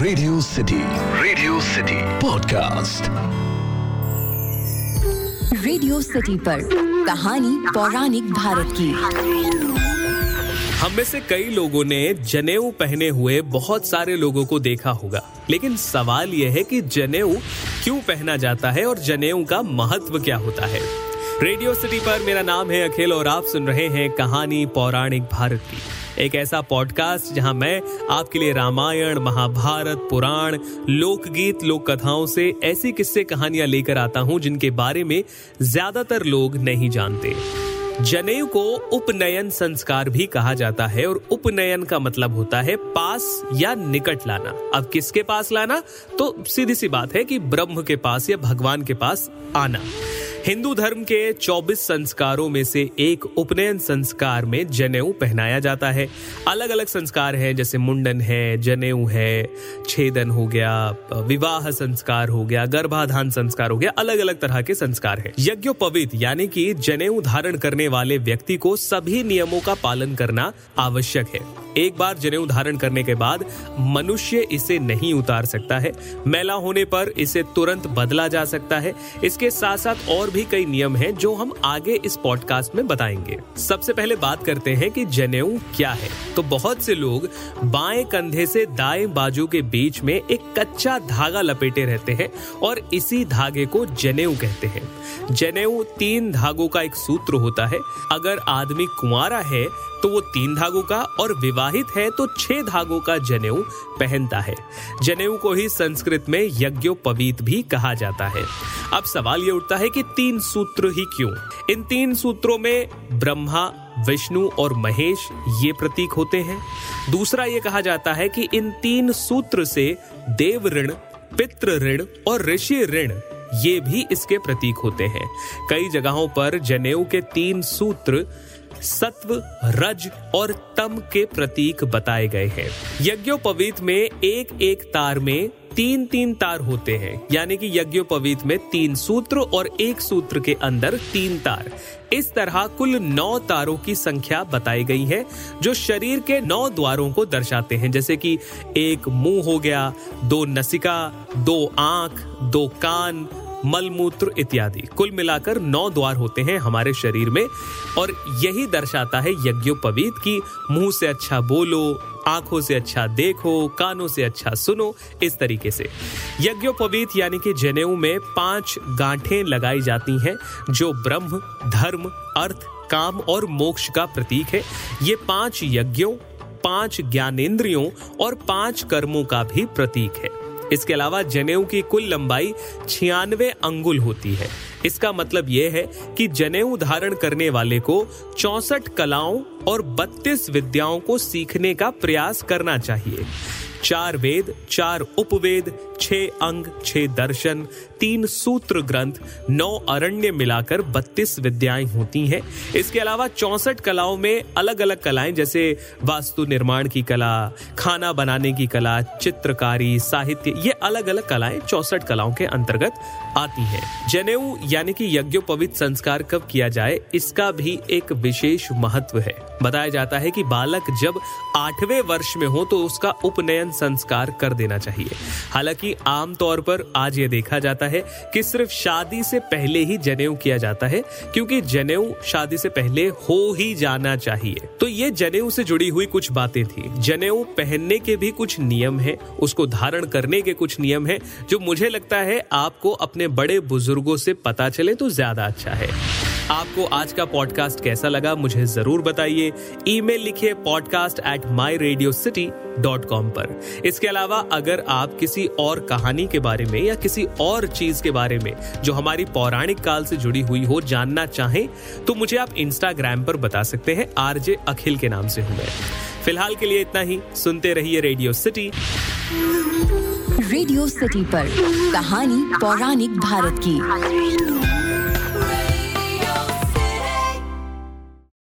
Radio city radio city podcast radio city पर कहानी पौराणिक भारत की। हम में से कई लोगों ने जनेऊ पहने हुए बहुत सारे लोगों को देखा होगा। लेकिन सवाल यह है कि जनेऊ क्यों पहना जाता है और जनेऊ का महत्व क्या होता है? रेडियो सिटी पर मेरा नाम है अखिल और आप सुन रहे हैं कहानी पौराणिक भारत की। एक ऐसा पॉडकास्ट जहाँ मैं आपके लिए रामायण, महाभारत, पुराण, लोकगीत लोक कथाओं से ऐसी किस्से कहानियाँ लेकर आता हूँ जिनके बारे में ज़्यादातर लोग नहीं जानते। जनेऊ को उपनयन संस्कार भी कहा जाता है और उपनयन का मतलब होता है पास या निकट लाना। अब किसके पास लाना? तो सीधी सी बात है कि ब्रह्म के पास या भगवान के पास आना। हिंदू धर्म के 24 संस्कारों में से एक उपनयन संस्कार में जनेऊ पहनाया जाता है। अलग अलग संस्कार हैं, जैसे मुंडन है, जनेऊ है, छेदन हो गया, विवाह संस्कार हो गया, गर्भाधान संस्कार हो गया अलग अलग तरह के संस्कार हैं। यज्ञोपवीत, यानी कि जनेऊ धारण करने वाले व्यक्ति को सभी नियमों का पालन करना आवश्यक है। एक बार जनेऊ धारण करने के बाद मनुष्य इसे नहीं उतार सकता है। मैला होने पर इसे तुरंत बदला जा सकता है। इसके साथ साथ और भी कई नियम हैं जो हम आगे इस पॉडकास्ट में बताएँगे। सबसे पहले बात करते हैं कि जनेऊ क्या है। तो बहुत से लोग बाएँ कंधे से दाएँ बाजू के बीच में एक कच्चा धागा लपेटे रहते हैं और इसी धागे को जनेऊ कहते हैं। जनेऊ तीन धागों का एक सूत्र होता है। अगर आदमी कुंवारा है तो वो तीन धागों का और विवाहित है तो छह धागों का जनेऊ पहनता है। जनेऊ को ही संस्कृत में यज्ञोपवीत भी कहा जाता है। अब सवाल ये उठता है कि तीन सूत्र ही क्यों? इन तीन सूत्रों में ब्रह्मा, विष्णु और महेश ये प्रतीक होते हैं। दूसरा ये कहा जाता है कि इन तीन सूत्र से देव ऋण पितृ ऋण और ऋषि ऋण ये भी इसके प्रतीक होते हैं। कई जगहों पर जनेऊ के तीन सूत्र सत्व, रज और तम के प्रतीक बताए गए हैं। यज्ञोपवीत में एक एक तार में तीन तीन तार होते हैं। यानी कि यज्ञोपवीत में तीन सूत्र और एक सूत्र के अंदर तीन तार। इस तरह कुल नौ तारों की संख्या बताई गई है, जो शरीर के नौ द्वारों को दर्शाते हैं। जैसे कि एक मुँह हो गया, दो नसिका, दो आँख, दो कान मलमूत्र इत्यादि। कुल मिलाकर नौ द्वार होते हैं हमारे शरीर में और यही दर्शाता है यज्ञोपवीत की मुँह से अच्छा बोलो, आँखों से अच्छा देखो, कानों से अच्छा सुनो, इस तरीके से। यज्ञोपवीत यानी कि जनेऊ में पाँच गांठें लगाई जाती हैं, जो ब्रह्म, धर्म, अर्थ, काम और मोक्ष का प्रतीक है। ये पाँच यज्ञों, पाँच ज्ञानेन्द्रियों और पाँच कर्मों का भी प्रतीक है। इसके अलावा जनेऊ की कुल लंबाई छियानवे अंगुल होती है। इसका मतलब यह है कि जनेऊ धारण करने वाले को चौसठ कलाओं और बत्तीस विद्याओं को सीखने का प्रयास करना चाहिए। चार वेद, चार उपवेद छह अंग, छह दर्शन, तीन सूत्र ग्रंथ, नौ अरण्य मिलाकर बत्तीस विद्याएँ होती हैं। इसके अलावा चौसठ कलाओं में अलग अलग कलाएँ, जैसे वास्तु निर्माण की कला, खाना बनाने की कला, चित्रकारी, साहित्य, ये अलग अलग कलाएँ चौसठ कलाओं के अंतर्गत आती हैं। जनेऊ, यानी कि यज्ञोपवित संस्कार कब किया जाए, इसका भी एक विशेष महत्व है। बताया जाता है कि बालक जब आठवें वर्ष में हो तो उसका उपनयन संस्कार कर देना चाहिए। हालाँकि आमतौर पर आज ये देखा जाता है कि सिर्फ़ शादी से पहले ही जनेऊ किया जाता है, क्योंकि जनेऊ शादी से पहले हो ही जाना चाहिए। तो ये जनेऊ से जुड़ी हुई कुछ बातें थी। जनेऊ पहनने के भी कुछ नियम है, उसको धारण करने के कुछ नियम है, जो मुझे लगता है आपको अपने बड़े बुज़ुर्गों से पता चले तो ज़्यादा अच्छा है। आपको आज का पॉडकास्ट कैसा लगा, मुझे ज़रूर बताइए। ईमेल लिखिए podcast at my radio city dot com पर। इसके अलावा, अगर आप किसी और कहानी के बारे में या किसी और चीज़ के बारे में, जो हमारी पौराणिक काल से जुड़ी हुई हो, जानना चाहें तो मुझे आप इंस्टाग्राम पर बता सकते हैं, आरजे अखिल के नाम से हूँ मैं। फ़िलहाल के लिए इतना ही, सुनते रहिए रेडियो सिटी रेडियो सिटी पर, कहानी पौराणिक भारत की।